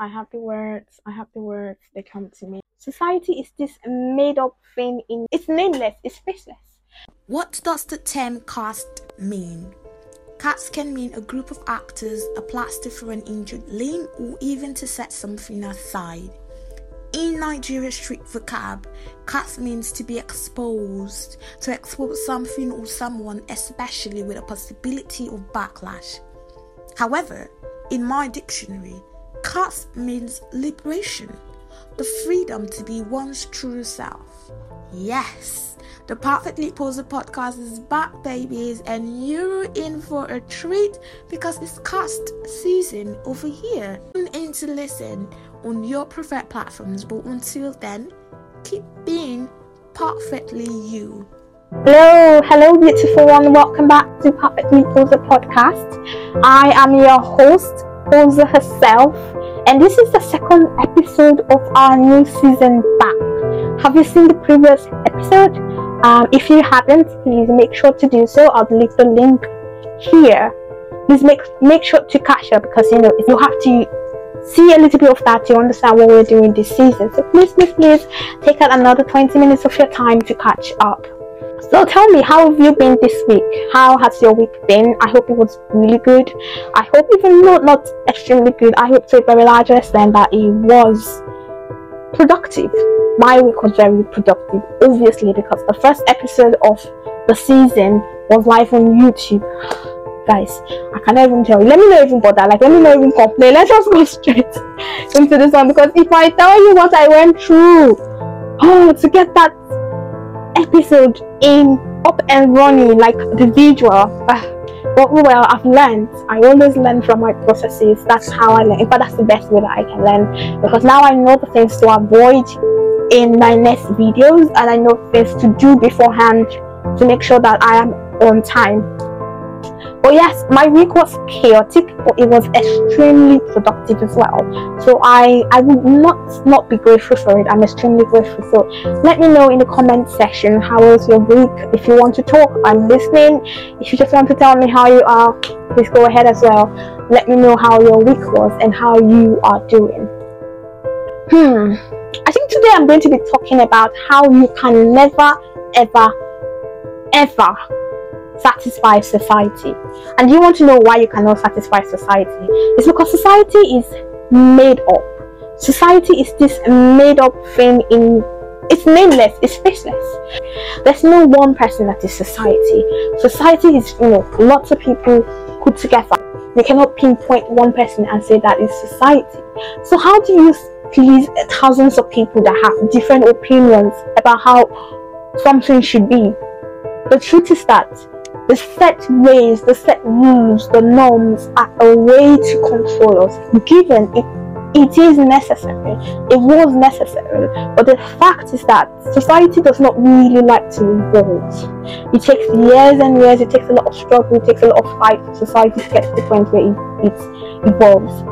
I have the words, I have the words, they come to me. Society is this made up thing in it's nameless, it's faceless. What does the term cast mean? Cast can mean a group of actors, a plaster for an injured limb, or even to set something aside. In Nigeria's street vocab, cast means to be exposed, to expose something or someone, especially with a possibility of backlash. However, in my dictionary, cast means liberation, the freedom to be one's true self. Yes, the Perfectly Posa podcast is back, babies, and you're in for a treat because it's cast season over here. Tune in to listen on your preferred platforms, but until then, keep being perfectly you. Hello, hello, beautiful one. Welcome back to Perfectly Posa podcast. I am your host, Herself, and this is the second episode of our new season back. Have you seen the previous episode? Um, if you haven't, please make sure to do so. I'll leave the link here. Please make make sure to catch up because you know you have to see a little bit of that to understand what we're doing this season. So please, please, please take out another 20 minutes of your time to catch up. So tell me, how have you been this week? How has your week been? I hope it was really good. I hope even though not extremely good, I hope to a very large extent that it was productive. My week was very productive, obviously, because the first episode of the season was live on YouTube. Guys, I cannot even tell you. Let me know even bother. Like, let me know even complain. Let's just go straight into this one because if I tell you what I went through, oh, to get that episode in up and running, like the visual. Uh, but well, I've learned. I always learn from my processes. That's how I learn. In fact, that's the best way that I can learn because now I know the things to avoid in my next videos and I know things to do beforehand to make sure that I am on time but yes my week was chaotic but it was extremely productive as well. So i i would not not be grateful for it. I'm extremely grateful. So let me know in the comment section how was your week? If you want to talk i'm listening. If you just want to tell me how you are please go ahead as well. Let me know how your week was and how you are doing. Hmm. I think today i'm going to be talking about how you can never ever ever satisfy society. And you want to know why you cannot satisfy society? It's because society is made up. Society is this made up thing in it's nameless, it's faceless. There's no one person that is society. Society is, you know, lots of people put together. You cannot pinpoint one person and say that is society. So how do you please thousands of people that have different opinions about how something should be? The truth is that the set ways, the set rules, the norms are a way to control us, given it it is necessary. It was necessary. But the fact is that society does not really like to evolve. It takes years and years, it takes a lot of struggle, it takes a lot of fight for society to get to the point where it, it evolves.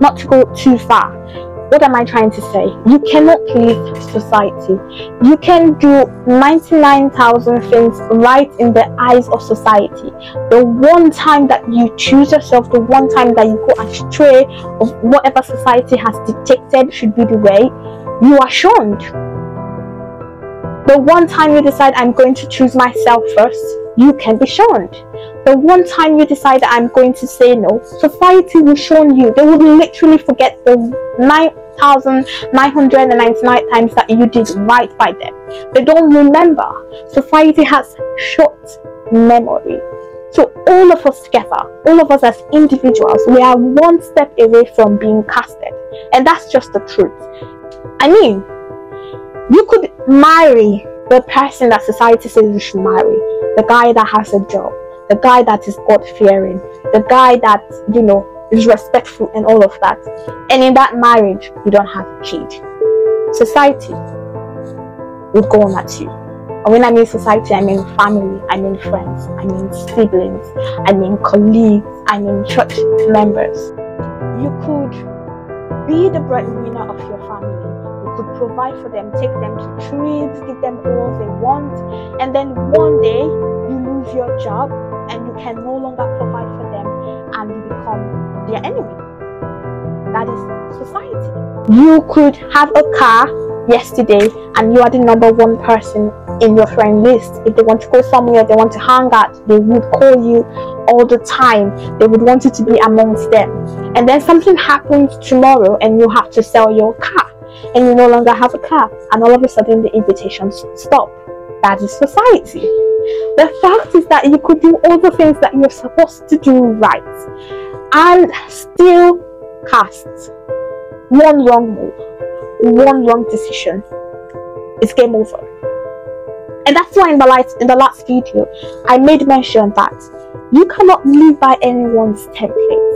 Not to go too far, what am I trying to say? You cannot please society. You can do 99,000 things right in the eyes of society. The one time that you choose yourself, the one time that you go astray of whatever society has detected should be the way, you are shunned. The one time you decide I'm going to choose myself first, you can be shunned. The one time you decide I'm going to say no, society will shun you. They will literally forget the 9,999 times that you did right by them. They don't remember. Society has short memory. So all of us together, all of us as individuals, we are one step away from being casted. And that's just the truth. I mean, you could marry the person that society says you should marry, the guy that has a job, the guy that is God fearing, the guy that, you know, is respectful and all of that. And in that marriage, you don't have a kid. Society will go on at you. And when I mean society, I mean family, I mean friends, I mean siblings, I mean colleagues, I mean church members. You could be the breadwinner of your family You could provide for them, take them to trips, give them all they want, and then one day you lose your job and you can no longer provide their enemy. That is society. You could have a car yesterday and you are the number one person in your friend list. If they want to go somewhere, they want to hang out, they would call you all the time. They would want you to be amongst them. And then something happens tomorrow and you have to sell your car and you no longer have a car. And all of a sudden the invitations stop. That is society. The fact is that you could do all the things that you're supposed to do right and still cast one wrong move, one wrong decision. It's game over. And that's why in the last in the last video I made mention that you cannot live by anyone's template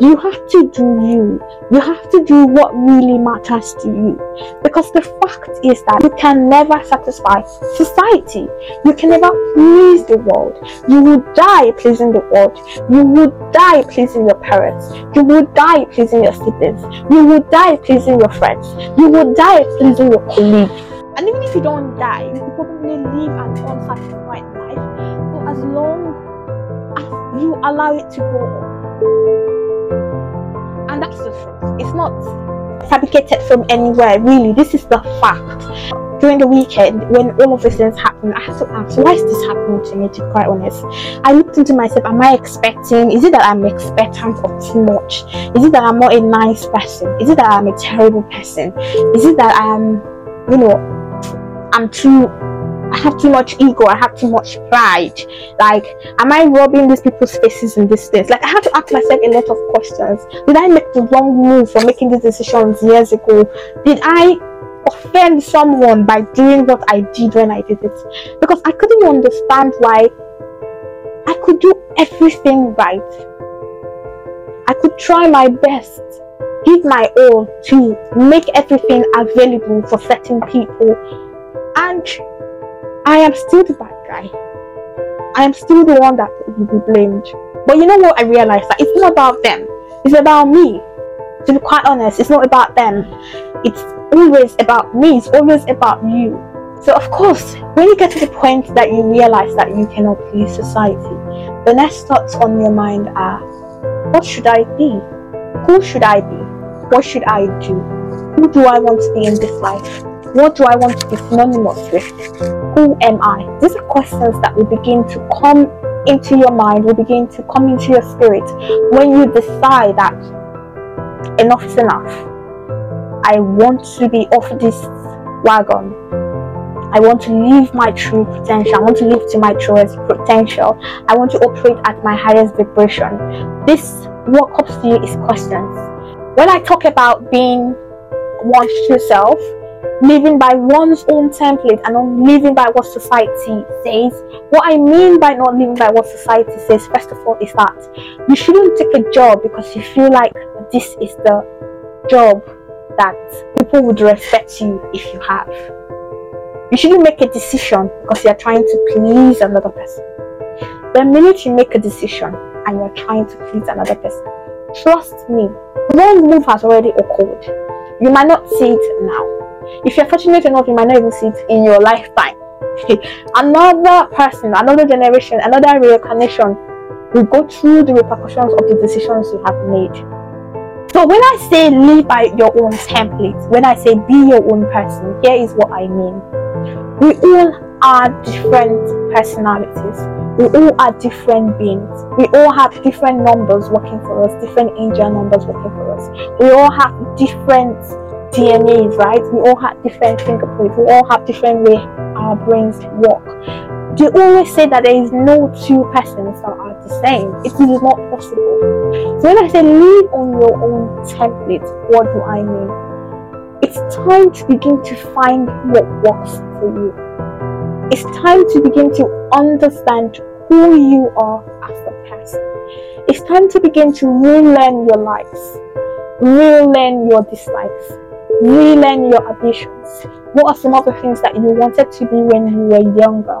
you have to do you. You have to do what really matters to you. Because the fact is that you can never satisfy society. You can never please the world. You will die pleasing the world. You will die pleasing your parents. You will die pleasing your siblings. You will die pleasing your friends. You will die pleasing your colleagues. And even if you don't die, you probably live an unsatisfied life for as long as you allow it to go on. And that's the truth. It's not fabricated from anywhere, really. This is the fact. During the weekend, when all of these things happened, I had to ask, why is this happening to me, to be quite honest? I looked into myself, am I expecting? Is it that I'm expectant of too much? Is it that I'm not a nice person? Is it that I'm a terrible person? Is it that I'm, you know, I'm too I have too much ego, I have too much pride. Like, am I rubbing these people's faces in this things? Like, I had to ask myself a lot of questions. Did I make the wrong move for making these decisions years ago? Did I offend someone by doing what I did when I did it? Because I couldn't understand why I could do everything right. I could try my best, give my all to make everything available for certain people. And I am still the bad guy. I am still the one that will be blamed. But you know what? I realized that it's not about them. It's about me. To be quite honest, it's not about them. It's always about me. It's always about you. So of course, when you get to the point that you realize that you cannot please society, the next thoughts on your mind are, what should I be? Who should I be? What should I do? Who do I want to be in this life? What do I want to be synonymous with? Who am I? These are questions that will begin to come into your mind, will begin to come into your spirit when you decide that enough is enough. I want to be off this wagon. I want to live my true potential. I want to live to my truest potential. I want to operate at my highest vibration. This, what comes to you is questions. When I talk about being one true self, living by one's own template and not living by what society says. What I mean by not living by what society says, first of all, is that you shouldn't take a job because you feel like this is the job that people would respect you if you have. You shouldn't make a decision because you're trying to please another person. The minute you make a decision and you're trying to please another person, trust me, one move has already occurred. You might not see it now, if you're fortunate enough, you might not even see it in your lifetime. another person, another generation, another reincarnation will go through the repercussions of the decisions you have made. So when I say live by your own template, when I say be your own person, here is what I mean. We all are different personalities. We all are different beings. We all have different numbers working for us, different angel numbers working for us. We all have different DNAs, right? We all have different fingerprints. We all have different way our brains work. They always say that there is no two persons that are the same. It is not possible. So when I say live on your own template, what do I mean? It's time to begin to find what works for you. It's time to begin to understand who you are as a person. It's time to begin to relearn your likes, relearn your dislikes, relearn your ambitions. What are some of the things that you wanted to be when you were younger?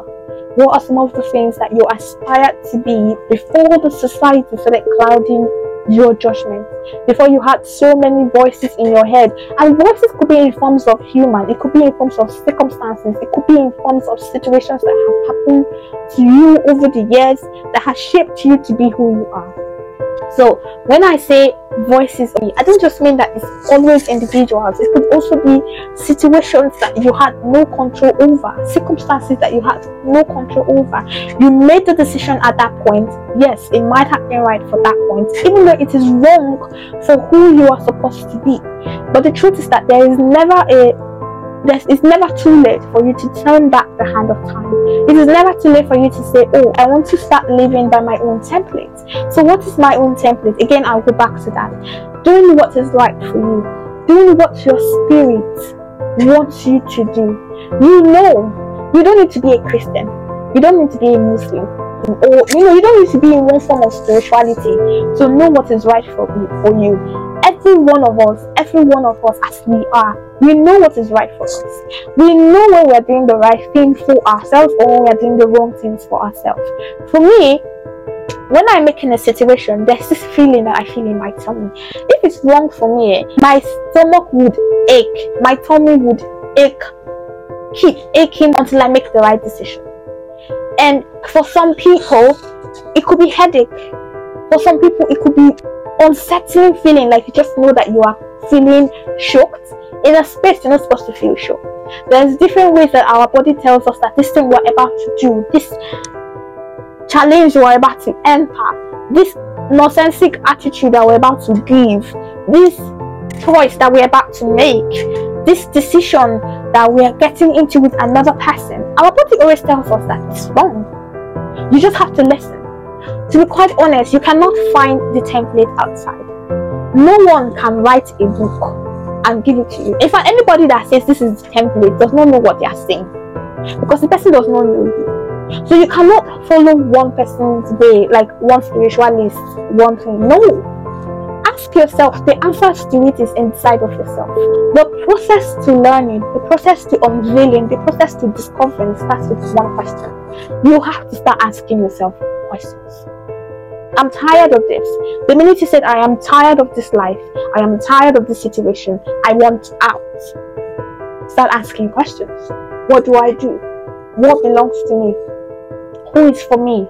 What are some of the things that you aspired to be before the society started clouding your judgment? Before you had so many voices in your head, and voices could be in forms of human, it could be in forms of circumstances, it could be in forms of situations that have happened to you over the years that has shaped you to be who you are. So when I say voices, I don't just mean that it's always individuals. It could also be situations that you had no control over, circumstances that you had no control over. You made the decision at that point. Yes, it might have been right for that point, even though it is wrong for who you are supposed to be. But the truth is that there is never a it's never too late for you to turn back the hand of time. It is never too late for you to say, Oh, I want to start living by my own template. So, what is my own template? Again, I'll go back to that. Doing what is right for you, doing what your spirit wants you to do. You know, you don't need to be a Christian, you don't need to be a Muslim, or you know, you don't need to be in one form of spirituality to know what is right for you. For you every one of us, every one of us as we are, we know what is right for us. We know when we're doing the right thing for ourselves or when we're doing the wrong things for ourselves. For me, when I'm making a situation, there's this feeling that I feel in my tummy. If it's wrong for me, eh, my stomach would ache, my tummy would ache, keep aching until I make the right decision. And for some people, it could be headache. For some people, it could be unsettling feeling, like you just know that you are feeling shocked in a space you're not supposed to feel sure. There's different ways that our body tells us that this thing we're about to do, this challenge we're about to enter, this nonsensic attitude that we're about to give, this choice that we're about to make, this decision that we're getting into with another person, our body always tells us that it's wrong. You just have to listen. To be quite honest, you cannot find the template outside. No one can write a book and give it to you. In fact, anybody that says this is the template does not know what they are saying because the person does not know you. So you cannot follow one person's way, like one spiritualist, one thing. No. Ask yourself, the answers to it is inside of yourself. The process to learning, the process to unveiling, the process to discovering starts with one question. You have to start asking yourself questions. I'm tired of this. The minute you said, I am tired of this life, I am tired of this situation, I want out. Start asking questions. What do I do? What belongs to me? Who is for me?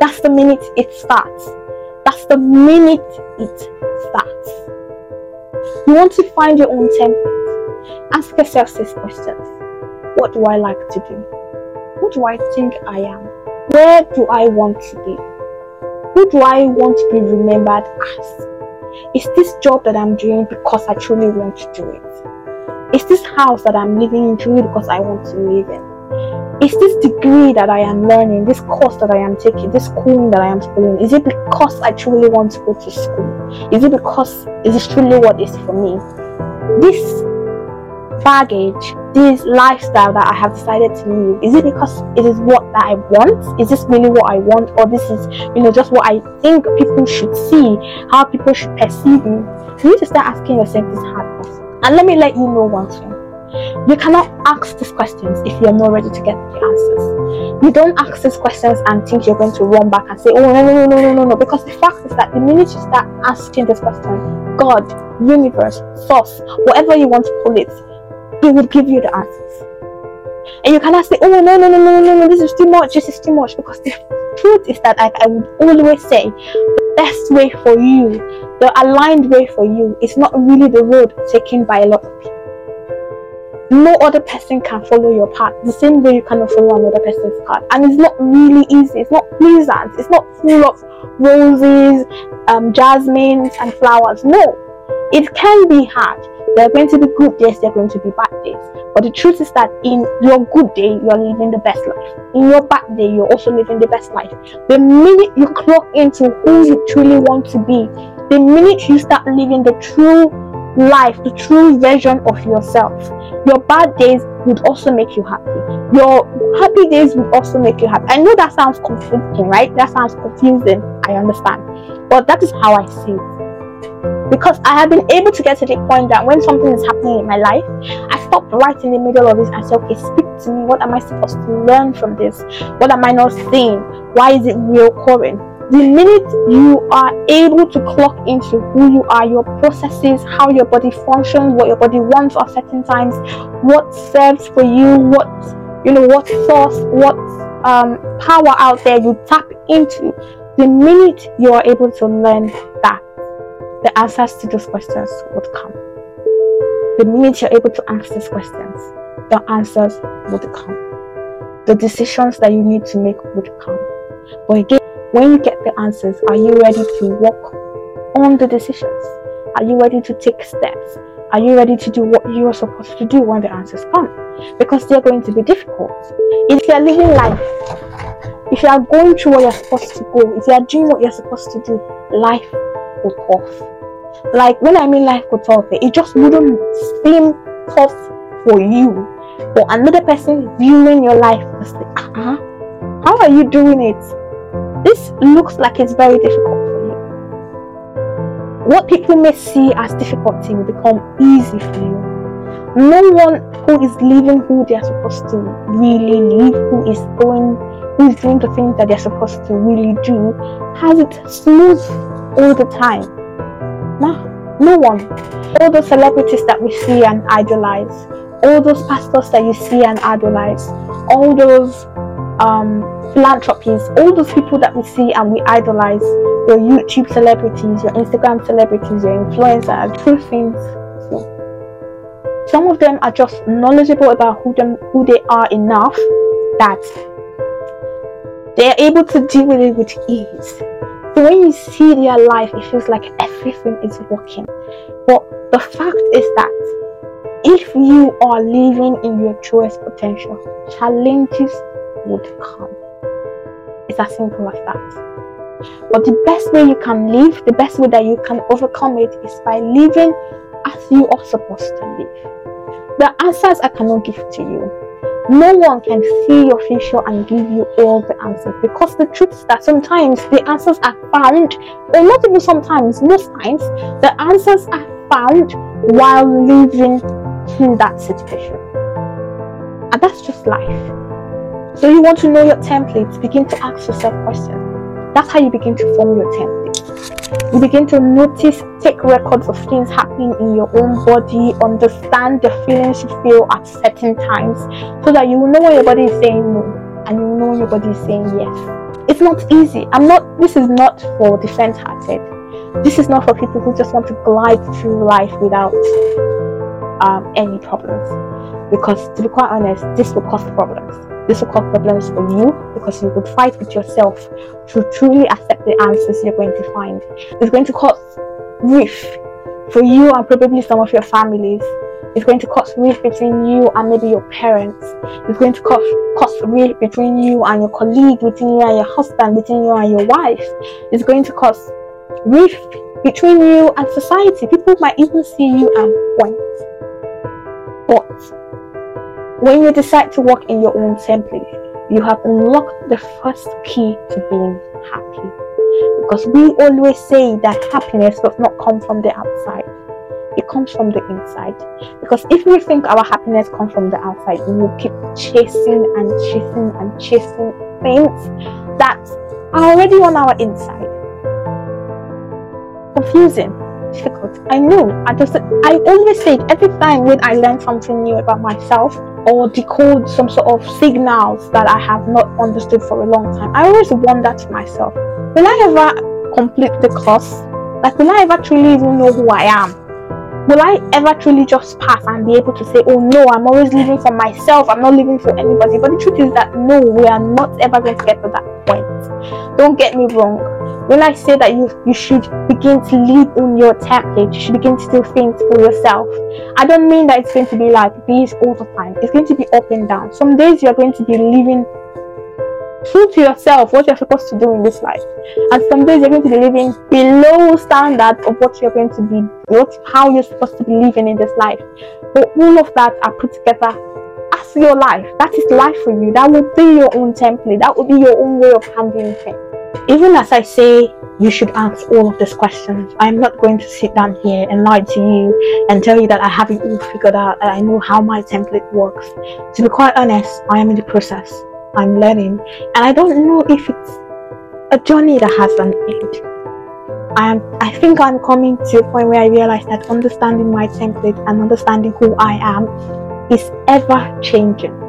That's the minute it starts. That's the minute it starts. You want to find your own template. Ask yourself these questions What do I like to do? Who do I think I am? Where do I want to be? Who do I want to be remembered as? Is this job that I'm doing because I truly want to do it? Is this house that I'm living in truly because I want to live in? Is this degree that I am learning, this course that I am taking, this schooling that I am schooling, is it because I truly want to go to school? Is it because is this truly what is for me? This baggage, this lifestyle that I have decided to live? Is it because it is what that I want? Is this really what I want, or this is, you know, just what I think people should see, how people should perceive me? You need to start asking yourself this hard question. And let me let you know one thing. You cannot ask these questions if you're not ready to get the answers. You don't ask these questions and think you're going to run back and say, oh, no, no, no, no, no, no, no. Because the fact is that the minute you start asking this question, God, universe, source, whatever you want to call it, he will give you the answers. And you cannot say, oh, no, no, no, no, no, no, this is too much, this is too much. Because the truth is that I, I would always say the best way for you, the aligned way for you, is not really the road taken by a lot of people. No other person can follow your path the same way you cannot follow another person's path. And it's not really easy, it's not pleasant, it's not full of roses, um, jasmines, and flowers. No, it can be hard there are going to be good days, there are going to be bad days. But the truth is that in your good day, you're living the best life. In your bad day, you're also living the best life. The minute you clock into who you truly want to be, the minute you start living the true life, the true version of yourself, your bad days would also make you happy. Your happy days would also make you happy. I know that sounds confusing, right? That sounds confusing. I understand. But that is how I see it because I have been able to get to the point that when something is happening in my life, I stop right in the middle of it and say, okay, speak to me. What am I supposed to learn from this? What am I not seeing? Why is it reoccurring? The minute you are able to clock into who you are, your processes, how your body functions, what your body wants at certain times, what serves for you, what you know, what source, what um, power out there you tap into, the minute you are able to learn that, the answers to those questions would come. The minute you're able to ask these questions, the answers would come. The decisions that you need to make would come. But again, when you get the answers, are you ready to work on the decisions? Are you ready to take steps? Are you ready to do what you are supposed to do when the answers come? Because they're going to be difficult. If you're living life, if you are going through what you're supposed to go, if you are doing what you're supposed to do, life will tough. Like when I mean life will tough, it just wouldn't seem tough for you. But another person viewing your life was like, uh-huh, how are you doing it? This looks like it's very difficult for you. What people may see as difficulty will become easy for you. No one who is living who they are supposed to really live, who is going, who is doing the things that they're supposed to really do, has it smooth all the time. No, no one. All those celebrities that we see and idolize, all those pastors that you see and idolize, all those um, philanthropies, all those people that we see and we idolize, your YouTube celebrities, your Instagram celebrities, your influencers, true things. Some of them are just knowledgeable about who them who they are enough that they are able to deal with it with ease. So when you see their life, it feels like everything is working. But the fact is that if you are living in your truest potential, challenges would come. It's as simple as that. But the best way you can live, the best way that you can overcome it is by living as you are supposed to live. The answers I cannot give to you. No one can see your future and give you all the answers because the truth is that sometimes the answers are found, or not even sometimes, most times, the answers are found while living in that situation. And that's just life. So you want to know your templates, begin to ask yourself questions. That's how you begin to form your template. You begin to notice, take records of things happening in your own body, understand the feelings you feel at certain times, so that you will know when your body is saying no and you know when your body is saying yes. It's not easy. I'm not this is not for defense hearted. This is not for people who just want to glide through life without um, any problems. Because to be quite honest, this will cause problems this will cause problems for you because you would fight with yourself to truly accept the answers you're going to find. It's going to cause grief for you and probably some of your families. It's going to cause grief between you and maybe your parents. It's going to cause, cause grief between you and your colleague, between you and your husband, between you and your wife. It's going to cause grief between you and society. People might even see you and point. But when you decide to work in your own template, you have unlocked the first key to being happy. Because we always say that happiness does not come from the outside, it comes from the inside. Because if we think our happiness comes from the outside, we will keep chasing and chasing and chasing things that are already on our inside. Confusing difficult. I know. I just I always say every time when I learn something new about myself or decode some sort of signals that I have not understood for a long time, I always wonder to myself, will I ever complete the course? Like will I ever truly even know who I am? Will I ever truly just pass and be able to say, oh no, I'm always living for myself, I'm not living for anybody? But the truth is that no, we are not ever going to get to that point. Don't get me wrong when I say that you you should begin to live on your template, you should begin to do things for yourself. I don't mean that it's going to be like this all the time. It's going to be up and down. Some days you're going to be living true to yourself, what you're supposed to do in this life. And some days you're going to be living below standard of what you're going to be, what how you're supposed to be living in this life. But all of that are put together as your life. That is life for you. That will be your own template. That will be your own way of handling things even as I say you should ask all of these questions, I'm not going to sit down here and lie to you and tell you that I have it all figured out and I know how my template works. To be quite honest, I am in the process. I'm learning and I don't know if it's a journey that has an end. I am I think I'm coming to a point where I realize that understanding my template and understanding who I am is ever changing.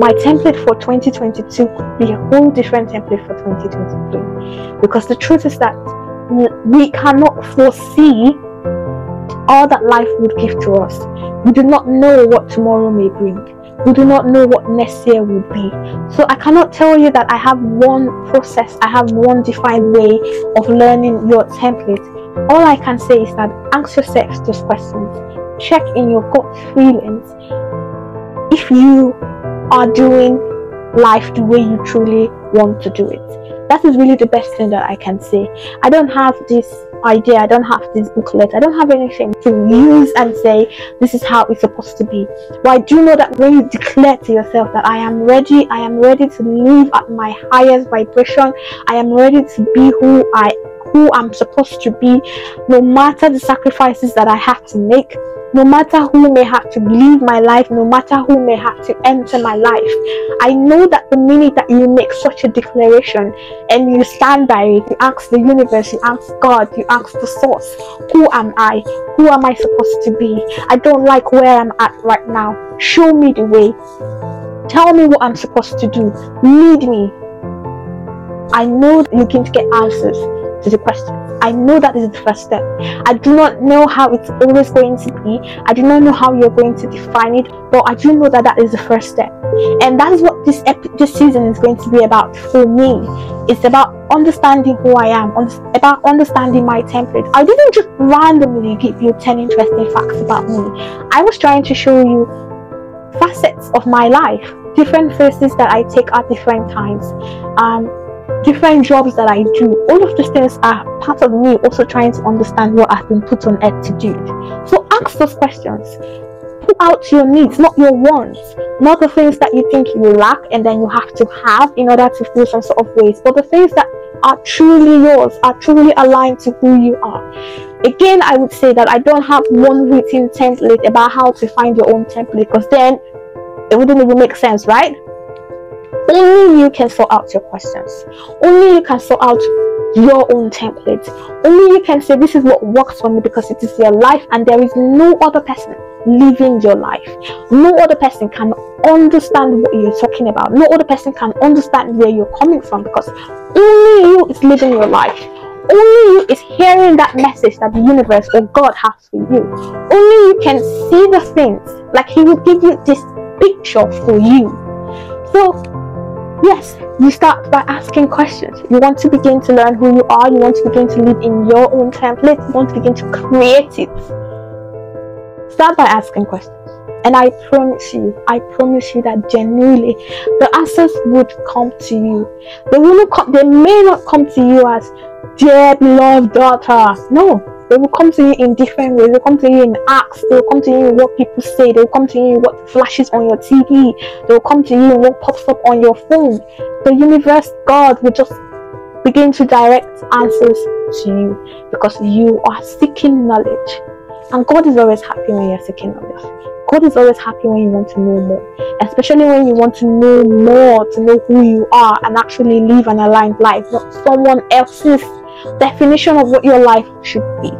My template for 2022 could be a whole different template for 2023 because the truth is that we cannot foresee all that life would give to us. We do not know what tomorrow may bring. We do not know what next year will be. So I cannot tell you that I have one process, I have one defined way of learning your template. All I can say is that ask yourself those questions. Check in your gut feelings. If you are doing life the way you truly want to do it that is really the best thing that I can say. I don't have this idea, I don't have this booklet, I don't have anything to use and say this is how it's supposed to be. But I do know that when you declare to yourself that I am ready, I am ready to live at my highest vibration, I am ready to be who I who I'm supposed to be, no matter the sacrifices that I have to make, no matter who may have to leave my life, no matter who may have to enter my life. I know that the minute that you make such a declaration and you stand by it, you ask the universe, you ask God, you ask the source, who am I? Who am I supposed to be? I don't like where I'm at right now. Show me the way. Tell me what I'm supposed to do. Lead me. I know you're going to get answers to the question. I know that is the first step. I do not know how it's always going to be. I do not know how you're going to define it, but I do know that that is the first step. And that is what this epi- this season is going to be about for me. It's about understanding who I am, un- about understanding my template. I didn't just randomly give you 10 interesting facts about me. I was trying to show you facets of my life, different faces that I take at different times. Um, different jobs that I do, all of these things are part of me also trying to understand what I've been put on earth to do. So ask those questions. Put out your needs, not your wants, not the things that you think you lack and then you have to have in order to feel some sort of ways, but the things that are truly yours, are truly aligned to who you are. Again, I would say that I don't have one written template about how to find your own template because then it wouldn't even make sense, right? Only you can sort out your questions. Only you can sort out your own template. Only you can say, This is what works for me because it is your life, and there is no other person living your life. No other person can understand what you're talking about. No other person can understand where you're coming from because only you is living your life. Only you is hearing that message that the universe or God has for you. Only you can see the things like He will give you this picture for you. So Yes, you start by asking questions. You want to begin to learn who you are, you want to begin to live in your own template, you want to begin to create it. Start by asking questions. And I promise you, I promise you that genuinely the answers would come to you. They will not come, they may not come to you as dear beloved daughter. No, they will come to you in different ways. They'll come to you in acts. They'll come to you in what people say. They'll come to you in what flashes on your TV. They'll come to you in what pops up on your phone. The universe, God, will just begin to direct answers to you because you are seeking knowledge. And God is always happy when you're seeking knowledge. God is always happy when you want to know more, especially when you want to know more, to know who you are and actually live an aligned life, not someone else's definition of what your life should be.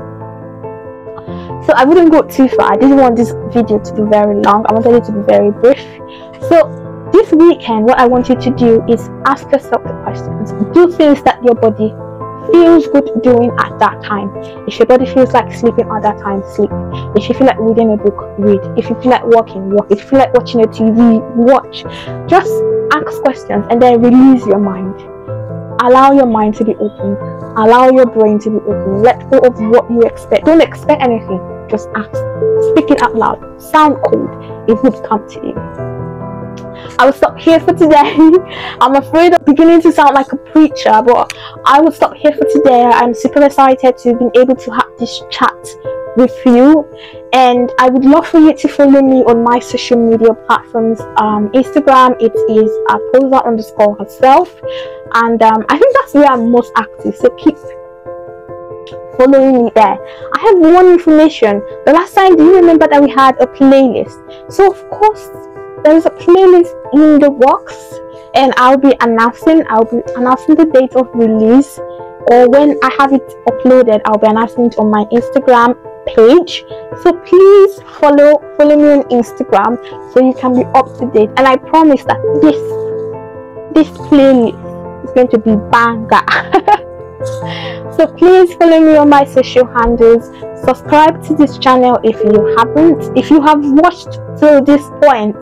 So I wouldn't go too far. I didn't want this video to be very long. I wanted it to be very brief. So this weekend, what I want you to do is ask yourself the questions. Do things that your body feels good doing at that time. If your body feels like sleeping at that time, sleep. If you feel like reading a book, read. If you feel like walking, walk. If you feel like watching a TV, watch. Just ask questions and then release your mind. Allow your mind to be open Allow your brain to be open. Let go of what you expect. Don't expect anything. Just ask. Speak it out loud. Sound cold. It would come to you. I will stop here for today. I'm afraid of beginning to sound like a preacher, but I will stop here for today. I'm super excited to be able to have this chat with you and i would love for you to follow me on my social media platforms um, instagram it is at underscore herself and um, I think that's where I'm most active. So keep following me there. I have one information. The last time, do you remember that we had a playlist? So of course, there is a playlist in the works, and I'll be announcing. I'll be announcing the date of release, or when I have it uploaded, I'll be announcing it on my Instagram page. So please follow follow me on Instagram so you can be up to date. And I promise that this this playlist is going to be banger. so please follow me on my social handles subscribe to this channel if you haven't if you have watched till this point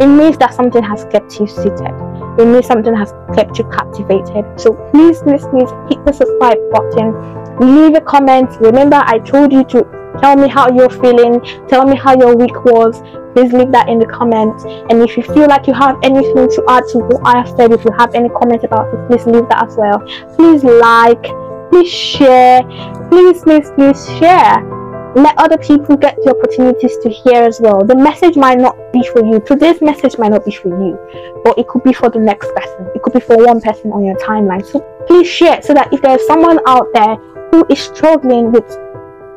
it means that something has kept you seated it means something has kept you captivated so please please please hit the subscribe button leave a comment remember i told you to tell me how you're feeling. Tell me how your week was. Please leave that in the comments. And if you feel like you have anything to add to what i have said if you have any comments about it please leave that as well. Please like please share please please please share. Let other people get the opportunities to hear as well. The message might not be for you. Today's message might not be for you but it could be for the next person. It could be for one person on your timeline. So please share so that if there's someone out there who is struggling with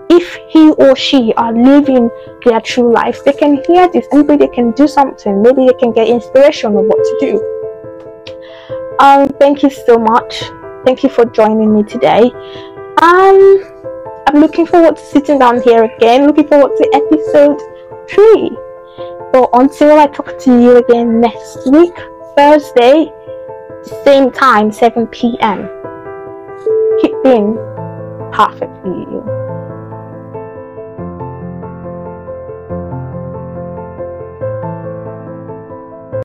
if he or she are living their true life they can hear this and maybe they can do something maybe they can get inspiration of what to do um thank you so much Thank you for joining me today. Um, I'm looking forward to sitting down here again, looking forward to episode 3. So until I talk to you again next week, Thursday, same time, 7 p.m. Keep being perfect for you.